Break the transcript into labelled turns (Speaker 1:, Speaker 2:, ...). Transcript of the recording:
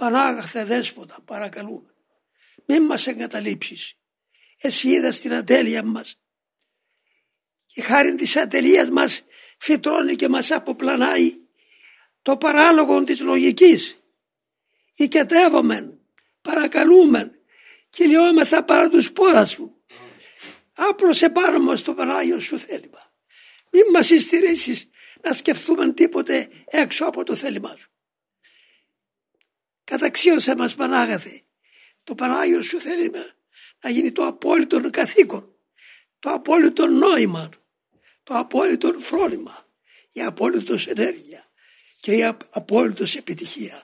Speaker 1: Πανάγαθε δέσποτα παρακαλούμε. Μην μας εγκαταλείψεις. Εσύ είδα την ατέλεια μας. Και χάρη της ατελείας μας φυτρώνει και μας αποπλανάει το παράλογο της λογικής. Οικετεύομεν, παρακαλούμεν, κυλιόμεθα παρά τους πόδας σου. Άπλωσε πάνω μας το Πανάγιο σου θέλημα. Μην μας ειστηρήσεις να σκεφτούμε τίποτε έξω από το θέλημά σου. Καταξίωσε μας Πανάγαθε. Το Πανάγιο σου θέλημα να γίνει το απόλυτο καθήκον, το απόλυτο νόημα, το απόλυτο φρόνημα, η απόλυτος ενέργεια και η απόλυτος επιτυχία